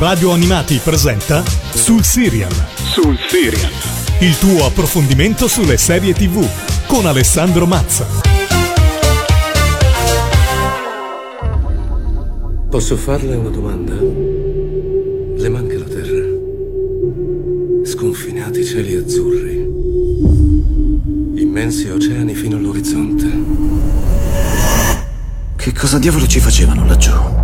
Radio Animati presenta Sul Serial. Sul Serial. Il tuo approfondimento sulle serie TV con Alessandro Mazza. Posso farle una domanda? Le manca la terra? Sconfinati cieli azzurri. Immensi oceani fino all'orizzonte. Che cosa diavolo ci facevano laggiù?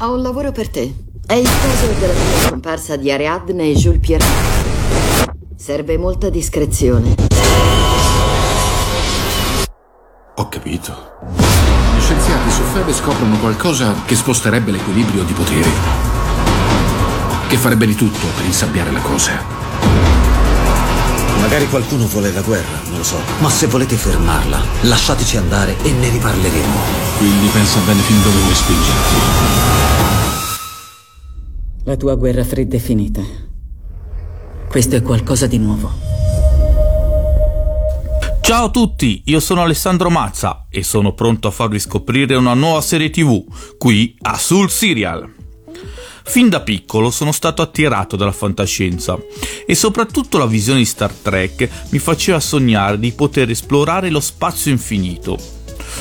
Ho un lavoro per te. È il caso della tua scomparsa di Ariadne e Jules Pierre. Serve molta discrezione. Ho capito. Gli scienziati su Febe scoprono qualcosa che sposterebbe l'equilibrio di potere. Che farebbe di tutto per insabbiare la cosa. Magari qualcuno vuole la guerra, non lo so. Ma se volete fermarla, lasciateci andare e ne riparleremo. Quindi pensa bene fin dove vuoi spingerti. La tua guerra fredda è finita. Questo è qualcosa di nuovo. Ciao a tutti, io sono Alessandro Mazza e sono pronto a farvi scoprire una nuova serie TV qui a Sul Serial. Fin da piccolo sono stato attirato dalla fantascienza e soprattutto la visione di Star Trek mi faceva sognare di poter esplorare lo spazio infinito.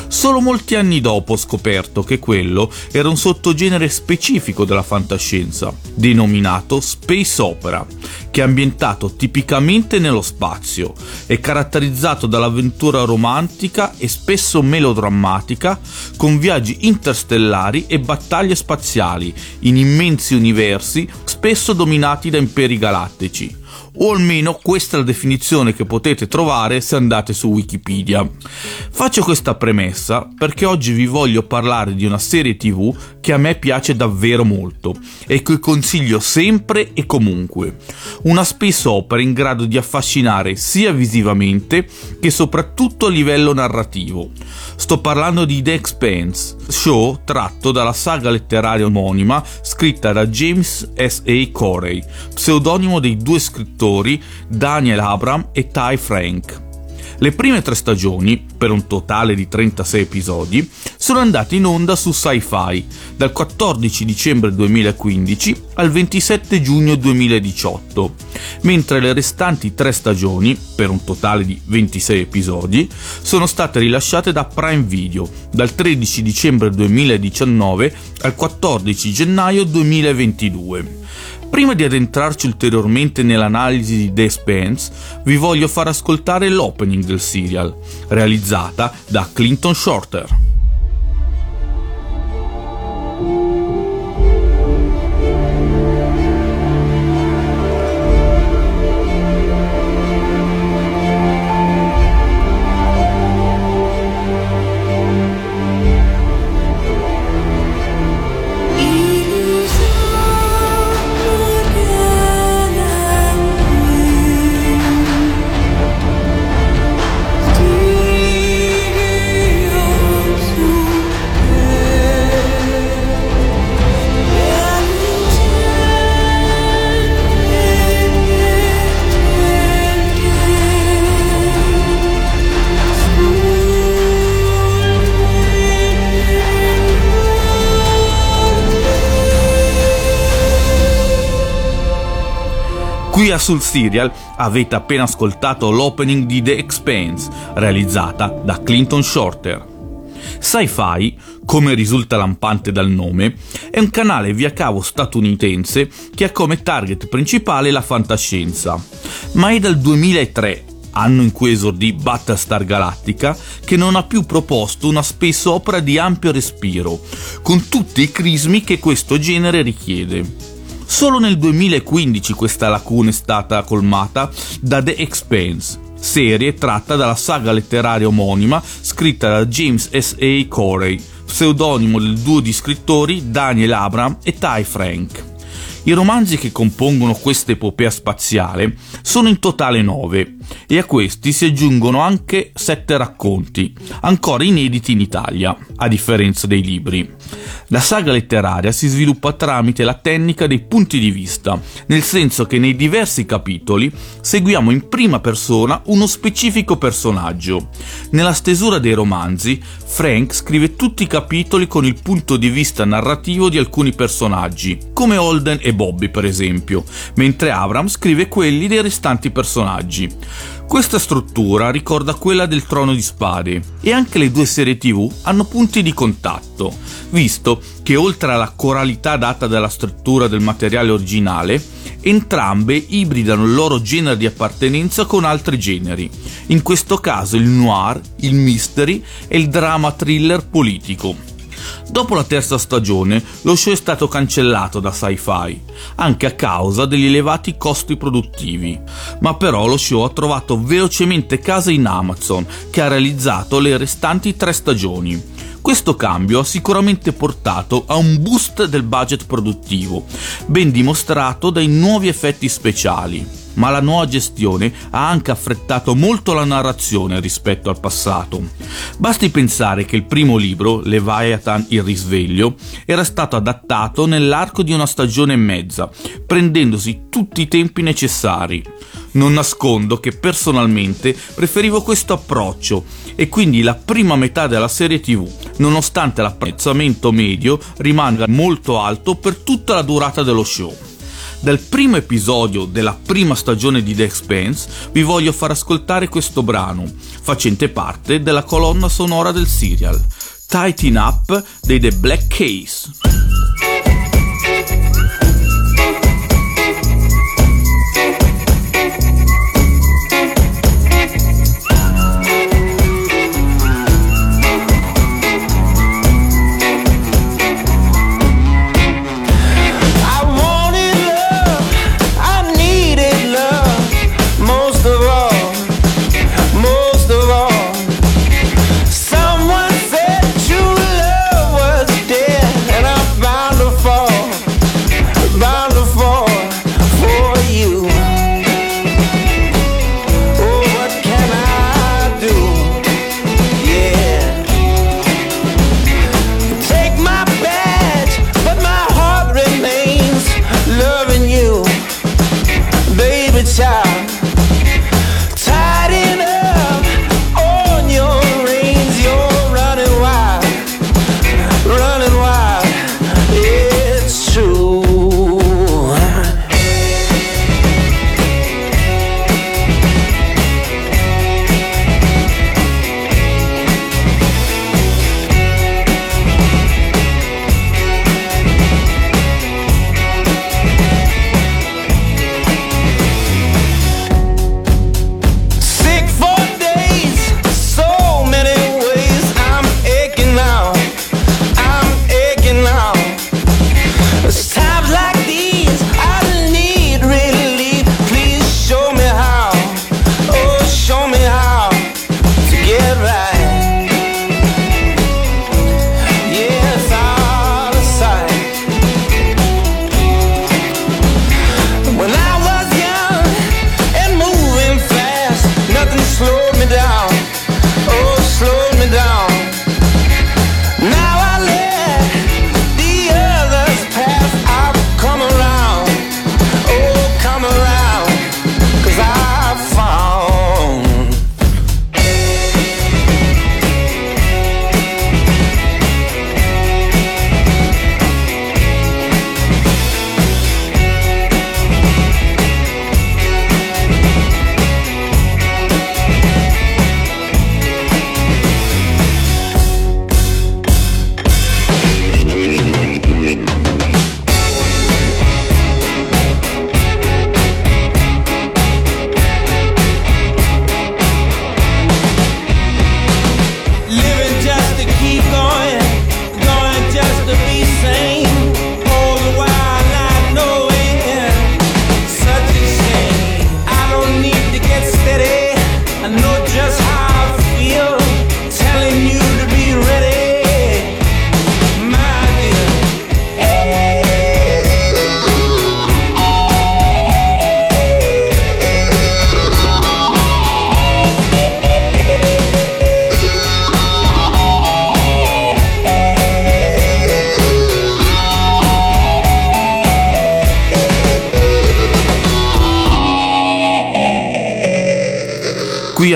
Solo molti anni dopo ho scoperto che quello era un sottogenere specifico della fantascienza, denominato Space Opera, che è ambientato tipicamente nello spazio, è caratterizzato dall'avventura romantica e spesso melodrammatica, con viaggi interstellari e battaglie spaziali in immensi universi, spesso dominati da imperi galattici o almeno questa è la definizione che potete trovare se andate su Wikipedia. Faccio questa premessa perché oggi vi voglio parlare di una serie tv che a me piace davvero molto e che consiglio sempre e comunque. Una space opera in grado di affascinare sia visivamente che soprattutto a livello narrativo. Sto parlando di The Expanse, show tratto dalla saga letteraria omonima scritta da James S. A. Corey, pseudonimo dei due scrittori Daniel Abram e Ty Frank. Le prime tre stagioni, per un totale di 36 episodi, sono andate in onda su Sci-Fi dal 14 dicembre 2015 al 27 giugno 2018, mentre le restanti tre stagioni, per un totale di 26 episodi, sono state rilasciate da Prime Video dal 13 dicembre 2019 al 14 gennaio 2022. Prima di addentrarci ulteriormente nell'analisi di The Spence, vi voglio far ascoltare l'opening del serial, realizzata da Clinton Shorter. Qui a Sul Serial avete appena ascoltato l'opening di The Expanse, realizzata da Clinton Shorter. Sci-Fi, come risulta lampante dal nome, è un canale via cavo statunitense che ha come target principale la fantascienza, ma è dal 2003 anno in cui esordì Battlestar Galactica, che non ha più proposto una space opera di ampio respiro, con tutti i crismi che questo genere richiede. Solo nel 2015 questa lacuna è stata colmata da The Expanse, serie tratta dalla saga letteraria omonima scritta da James S. A. Corey, pseudonimo del duo di scrittori Daniel Abram e Ty Frank. I romanzi che compongono questa epopea spaziale sono in totale nove e a questi si aggiungono anche sette racconti, ancora inediti in Italia, a differenza dei libri. La saga letteraria si sviluppa tramite la tecnica dei punti di vista, nel senso che nei diversi capitoli seguiamo in prima persona uno specifico personaggio. Nella stesura dei romanzi, Frank scrive tutti i capitoli con il punto di vista narrativo di alcuni personaggi, come Holden e Bobby per esempio, mentre Abram scrive quelli dei restanti personaggi. Questa struttura ricorda quella del Trono di Spade e anche le due serie TV hanno punti di contatto, visto che oltre alla coralità data dalla struttura del materiale originale, entrambe ibridano il loro genere di appartenenza con altri generi, in questo caso il noir, il mystery e il drama thriller politico. Dopo la terza stagione, lo show è stato cancellato da Sci-Fi, anche a causa degli elevati costi produttivi. Ma però lo show ha trovato velocemente casa in Amazon, che ha realizzato le restanti tre stagioni. Questo cambio ha sicuramente portato a un boost del budget produttivo, ben dimostrato dai nuovi effetti speciali ma la nuova gestione ha anche affrettato molto la narrazione rispetto al passato. Basti pensare che il primo libro, Leviathan il risveglio, era stato adattato nell'arco di una stagione e mezza, prendendosi tutti i tempi necessari. Non nascondo che personalmente preferivo questo approccio e quindi la prima metà della serie TV, nonostante l'apprezzamento medio, rimanga molto alto per tutta la durata dello show. Dal primo episodio della prima stagione di The Expanse vi voglio far ascoltare questo brano, facente parte della colonna sonora del serial, Tighten Up dei The Black Case.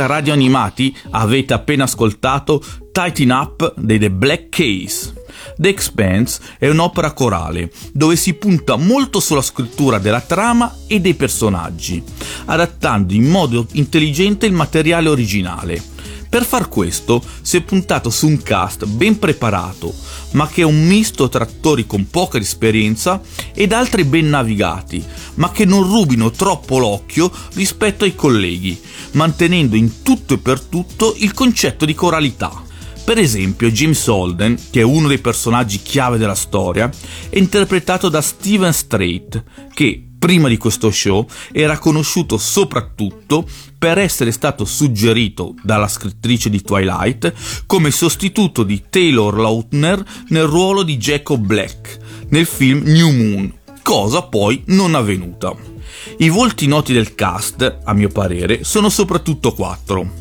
Radio Animati avete appena ascoltato Tighten Up dei The Black Case. The Expanse è un'opera corale dove si punta molto sulla scrittura della trama e dei personaggi, adattando in modo intelligente il materiale originale. Per far questo si è puntato su un cast ben preparato, ma che è un misto tra attori con poca esperienza ed altri ben navigati, ma che non rubino troppo l'occhio rispetto ai colleghi, mantenendo in tutto e per tutto il concetto di coralità. Per esempio, James Holden, che è uno dei personaggi chiave della storia, è interpretato da Steven Strait, che prima di questo show era conosciuto soprattutto per essere stato suggerito dalla scrittrice di Twilight come sostituto di Taylor Lautner nel ruolo di Jacob Black nel film New Moon, cosa poi non avvenuta. I volti noti del cast, a mio parere, sono soprattutto quattro.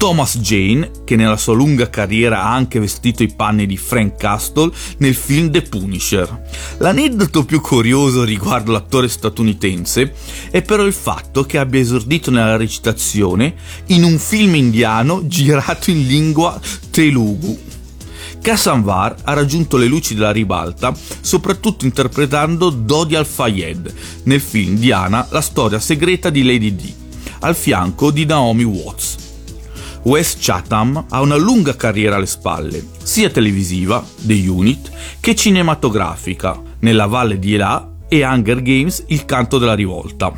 Thomas Jane, che nella sua lunga carriera ha anche vestito i panni di Frank Castle nel film The Punisher. L'aneddoto più curioso riguardo l'attore statunitense è però il fatto che abbia esordito nella recitazione in un film indiano girato in lingua telugu. Kassanvar ha raggiunto le luci della ribalta soprattutto interpretando Dodi Al-Fayed nel film Diana, la storia segreta di Lady D, al fianco di Naomi Watts. Wes Chatham ha una lunga carriera alle spalle, sia televisiva, The Unit, che cinematografica, nella Valle di Elà e Hunger Games Il canto della rivolta.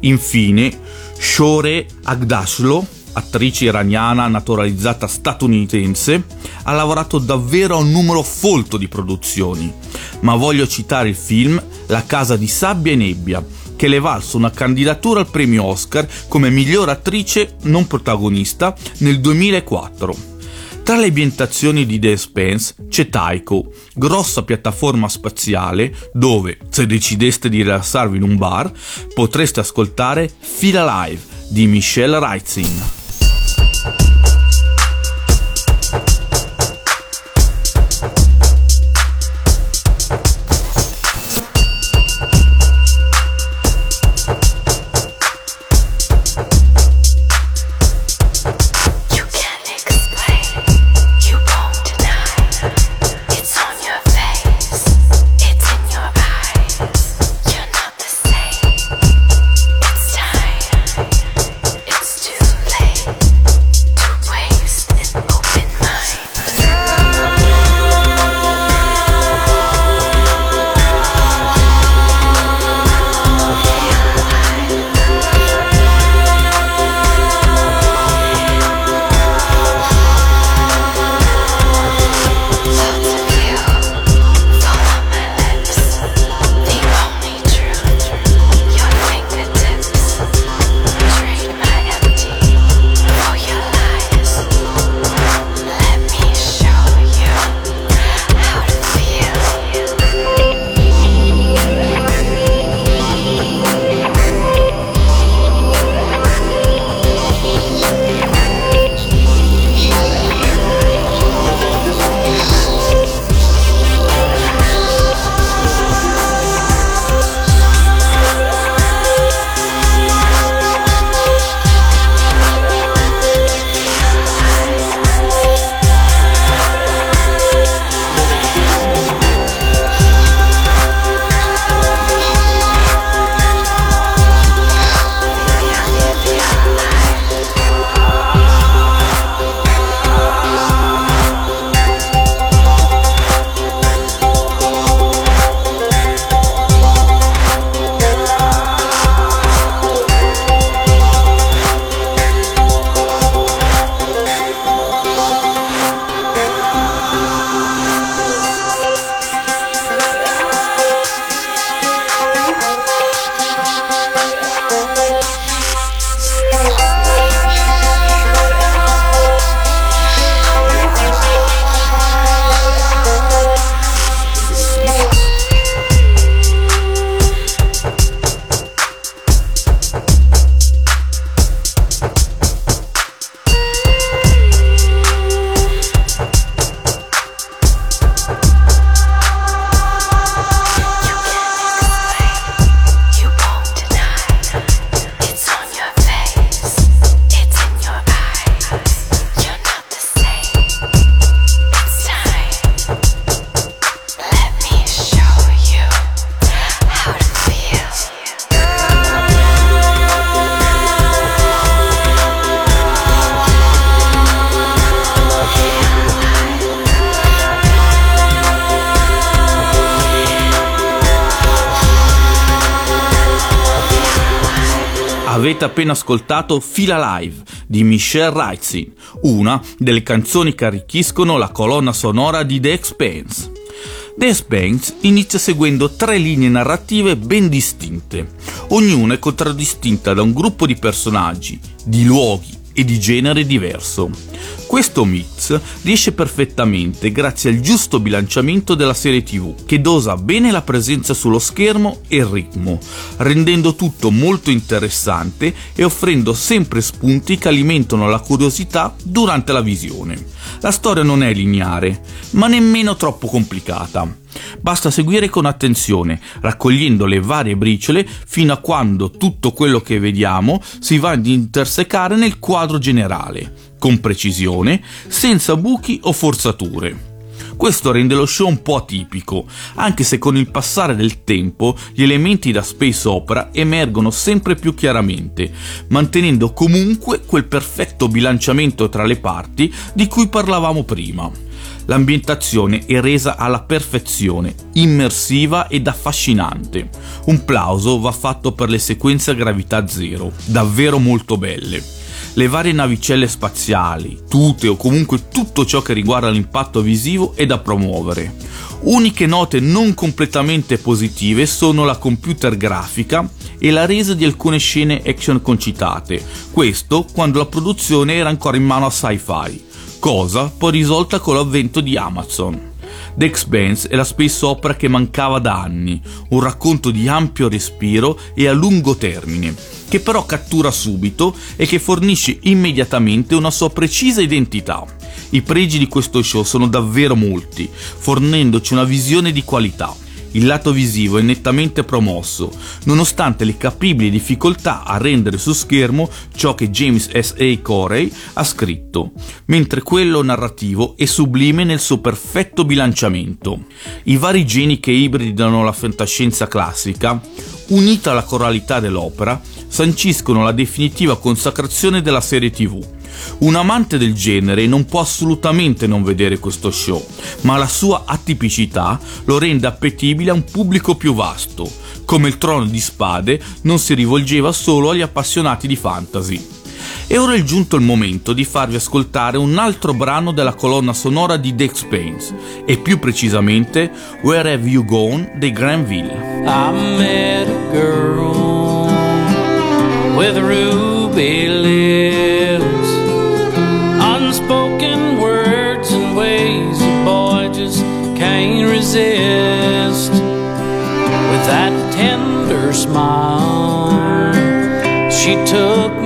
Infine, Shore Agdashlo, attrice iraniana naturalizzata statunitense, ha lavorato davvero a un numero folto di produzioni, ma voglio citare il film La casa di sabbia e nebbia, che le valso una candidatura al premio Oscar come miglior attrice non protagonista nel 2004. Tra le ambientazioni di The Expanse c'è Taiko, grossa piattaforma spaziale dove, se decideste di rilassarvi in un bar, potreste ascoltare Feel Alive di Michelle Reitzin. Appena ascoltato Fila Live di Michelle Reitzin, una delle canzoni che arricchiscono la colonna sonora di The Expanse. The Expanse inizia seguendo tre linee narrative ben distinte, ognuna è contraddistinta da un gruppo di personaggi, di luoghi e di genere diverso. Questo mix riesce perfettamente grazie al giusto bilanciamento della serie TV, che dosa bene la presenza sullo schermo e il ritmo, rendendo tutto molto interessante e offrendo sempre spunti che alimentano la curiosità durante la visione. La storia non è lineare, ma nemmeno troppo complicata. Basta seguire con attenzione, raccogliendo le varie briciole fino a quando tutto quello che vediamo si va ad intersecare nel quadro generale, con precisione, senza buchi o forzature. Questo rende lo show un po' atipico, anche se con il passare del tempo gli elementi da space opera emergono sempre più chiaramente, mantenendo comunque quel perfetto bilanciamento tra le parti di cui parlavamo prima. L'ambientazione è resa alla perfezione, immersiva ed affascinante. Un plauso va fatto per le sequenze a gravità zero, davvero molto belle. Le varie navicelle spaziali, tute o comunque tutto ciò che riguarda l'impatto visivo è da promuovere. Uniche note non completamente positive sono la computer grafica e la resa di alcune scene action concitate, questo quando la produzione era ancora in mano a sci-fi cosa poi risolta con l'avvento di Amazon. The Expanse è la space opera che mancava da anni, un racconto di ampio respiro e a lungo termine, che però cattura subito e che fornisce immediatamente una sua precisa identità. I pregi di questo show sono davvero molti, fornendoci una visione di qualità il lato visivo è nettamente promosso, nonostante le capibili difficoltà a rendere su schermo ciò che James S. A. Corey ha scritto, mentre quello narrativo è sublime nel suo perfetto bilanciamento. I vari geni che ibridano la fantascienza classica, unita alla coralità dell'opera, sanciscono la definitiva consacrazione della serie TV un amante del genere non può assolutamente non vedere questo show, ma la sua atipicità lo rende appetibile a un pubblico più vasto, come il trono di spade non si rivolgeva solo agli appassionati di fantasy. E ora è giunto il momento di farvi ascoltare un altro brano della colonna sonora di The Expanse, e più precisamente Where Have You Gone dei Granville. I met a girl with ruby lips, that tender smile, she took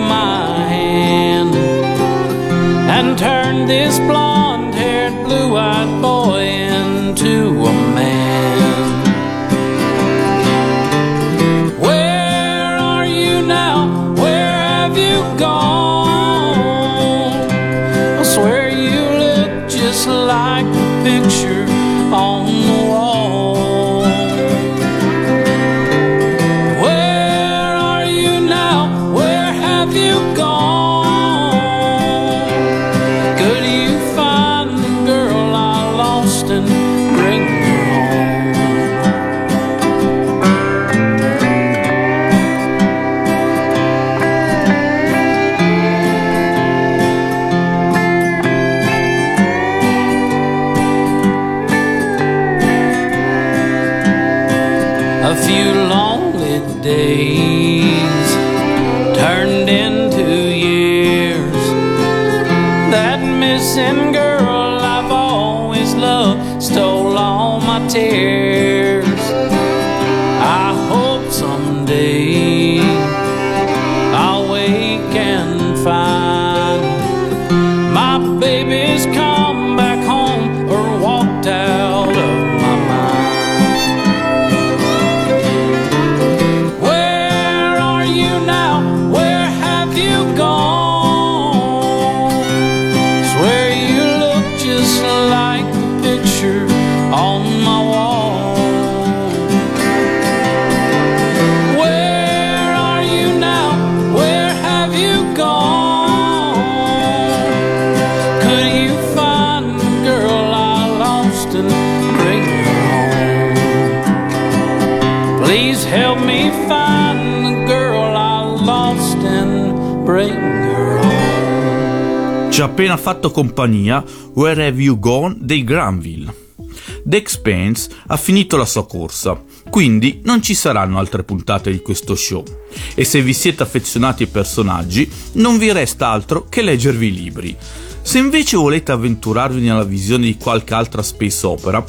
Ci ha appena fatto compagnia Where Have You Gone dei Granville. The Expanse ha finito la sua corsa, quindi non ci saranno altre puntate di questo show. E se vi siete affezionati ai personaggi, non vi resta altro che leggervi i libri. Se invece volete avventurarvi nella visione di qualche altra space opera,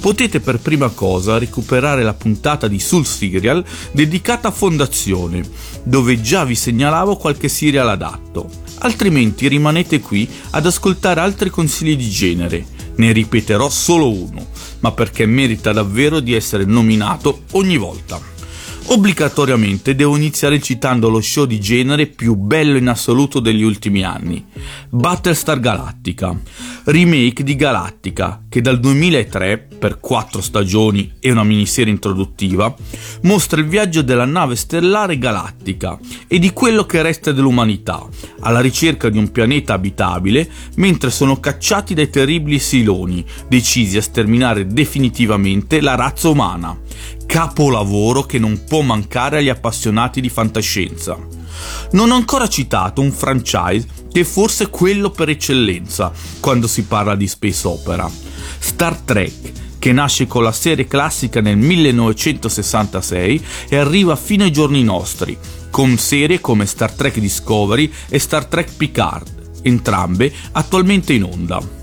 potete per prima cosa recuperare la puntata di Soul Serial dedicata a Fondazione, dove già vi segnalavo qualche serial adatto. Altrimenti rimanete qui ad ascoltare altri consigli di genere. Ne ripeterò solo uno, ma perché merita davvero di essere nominato ogni volta. Obbligatoriamente devo iniziare citando lo show di genere più bello in assoluto degli ultimi anni, Battlestar Galactica, remake di Galactica, che dal 2003, per quattro stagioni e una miniserie introduttiva, mostra il viaggio della nave stellare Galactica e di quello che resta dell'umanità, alla ricerca di un pianeta abitabile, mentre sono cacciati dai terribili Siloni, decisi a sterminare definitivamente la razza umana capolavoro che non può mancare agli appassionati di fantascienza. Non ho ancora citato un franchise che è forse quello per eccellenza quando si parla di space opera. Star Trek, che nasce con la serie classica nel 1966 e arriva fino ai giorni nostri, con serie come Star Trek Discovery e Star Trek Picard, entrambe attualmente in onda.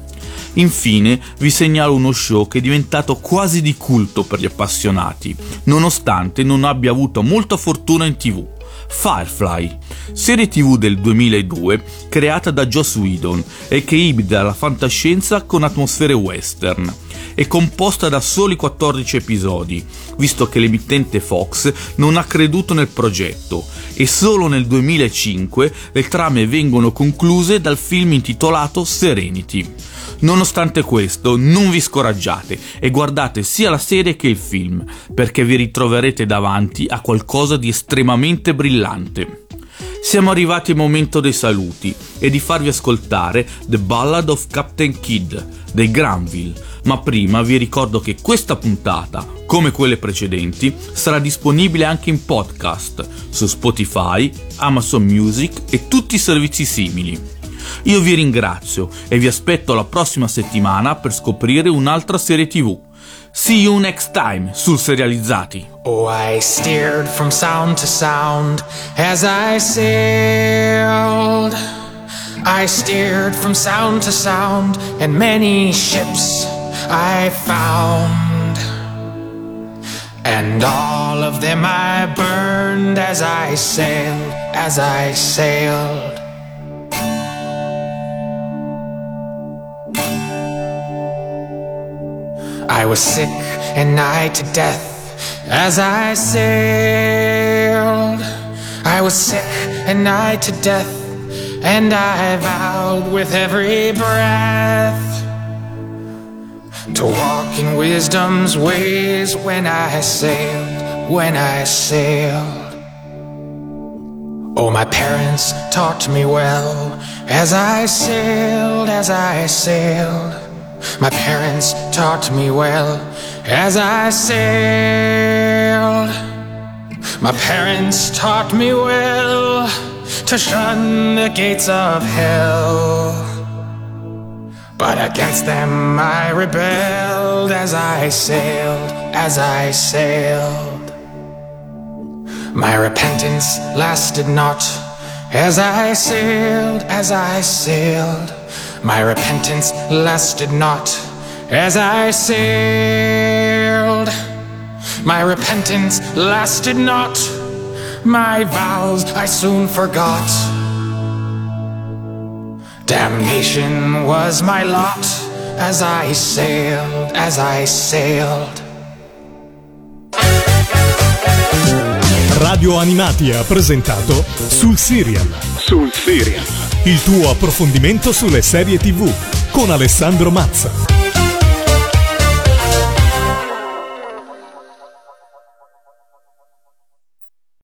Infine vi segnalo uno show che è diventato quasi di culto per gli appassionati, nonostante non abbia avuto molta fortuna in tv. Firefly, serie tv del 2002 creata da Joss Whedon e che ibrida la fantascienza con atmosfere western. È composta da soli 14 episodi, visto che l'emittente Fox non ha creduto nel progetto e solo nel 2005 le trame vengono concluse dal film intitolato Serenity. Nonostante questo, non vi scoraggiate e guardate sia la serie che il film, perché vi ritroverete davanti a qualcosa di estremamente brillante. Siamo arrivati al momento dei saluti e di farvi ascoltare The Ballad of Captain Kidd dei Granville, ma prima vi ricordo che questa puntata, come quelle precedenti, sarà disponibile anche in podcast su Spotify, Amazon Music e tutti i servizi simili. Io vi ringrazio e vi aspetto la prossima settimana per scoprire un'altra serie TV. See you next time sul Serializzati. Oh, I steered from sound to sound as I sailed. I steered from sound to sound, and many ships I found. And all of them I burned as I sailed, as I sailed. I was sick and nigh to death as I sailed. I was sick and nigh to death, and I vowed with every breath to walk in wisdom's ways when I sailed, when I sailed. Oh, my parents taught me well as I sailed, as I sailed. My parents taught me well as I sailed. My parents taught me well to shun the gates of hell. But against them I rebelled as I sailed, as I sailed. My repentance lasted not as I sailed, as I sailed. My repentance lasted not as I sailed. My repentance lasted not. My vows I soon forgot. Damnation was my lot as I sailed, as I sailed. Radio Animati ha presentato Sul Serial. Sul Serial. Il tuo approfondimento sulle serie TV con Alessandro Mazza.